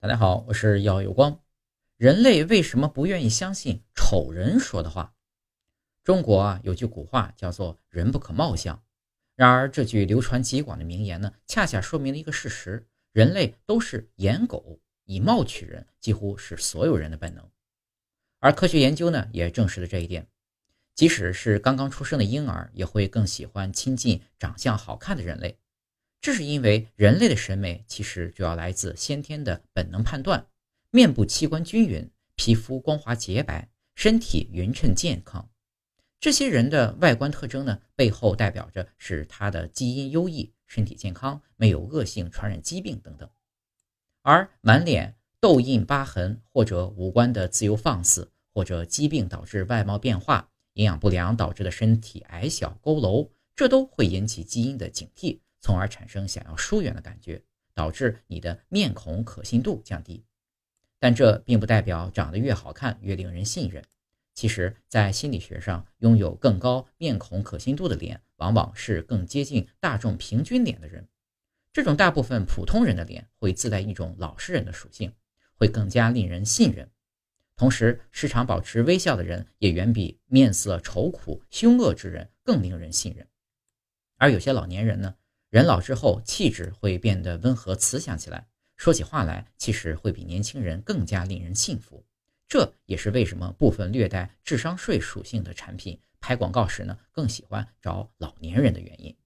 大家好，我是耀有光。人类为什么不愿意相信丑人说的话？中国啊有句古话叫做“人不可貌相”，然而这句流传极广的名言呢，恰恰说明了一个事实：人类都是颜狗，以貌取人几乎是所有人的本能。而科学研究呢也证实了这一点，即使是刚刚出生的婴儿，也会更喜欢亲近长相好看的人类。这是因为人类的审美其实主要来自先天的本能判断，面部器官均匀，皮肤光滑洁白，身体匀称健康。这些人的外观特征呢，背后代表着是他的基因优异，身体健康，没有恶性传染疾病等等。而满脸痘印疤痕，或者五官的自由放肆，或者疾病导致外貌变化，营养不良导致的身体矮小佝偻，这都会引起基因的警惕。从而产生想要疏远的感觉，导致你的面孔可信度降低。但这并不代表长得越好看越令人信任。其实，在心理学上，拥有更高面孔可信度的脸，往往是更接近大众平均脸的人。这种大部分普通人的脸会自带一种老实人的属性，会更加令人信任。同时，时常保持微笑的人，也远比面色愁苦、凶恶之人更令人信任。而有些老年人呢？人老之后，气质会变得温和慈祥起来，说起话来其实会比年轻人更加令人信服。这也是为什么部分略带智商税属性的产品拍广告时呢，更喜欢找老年人的原因。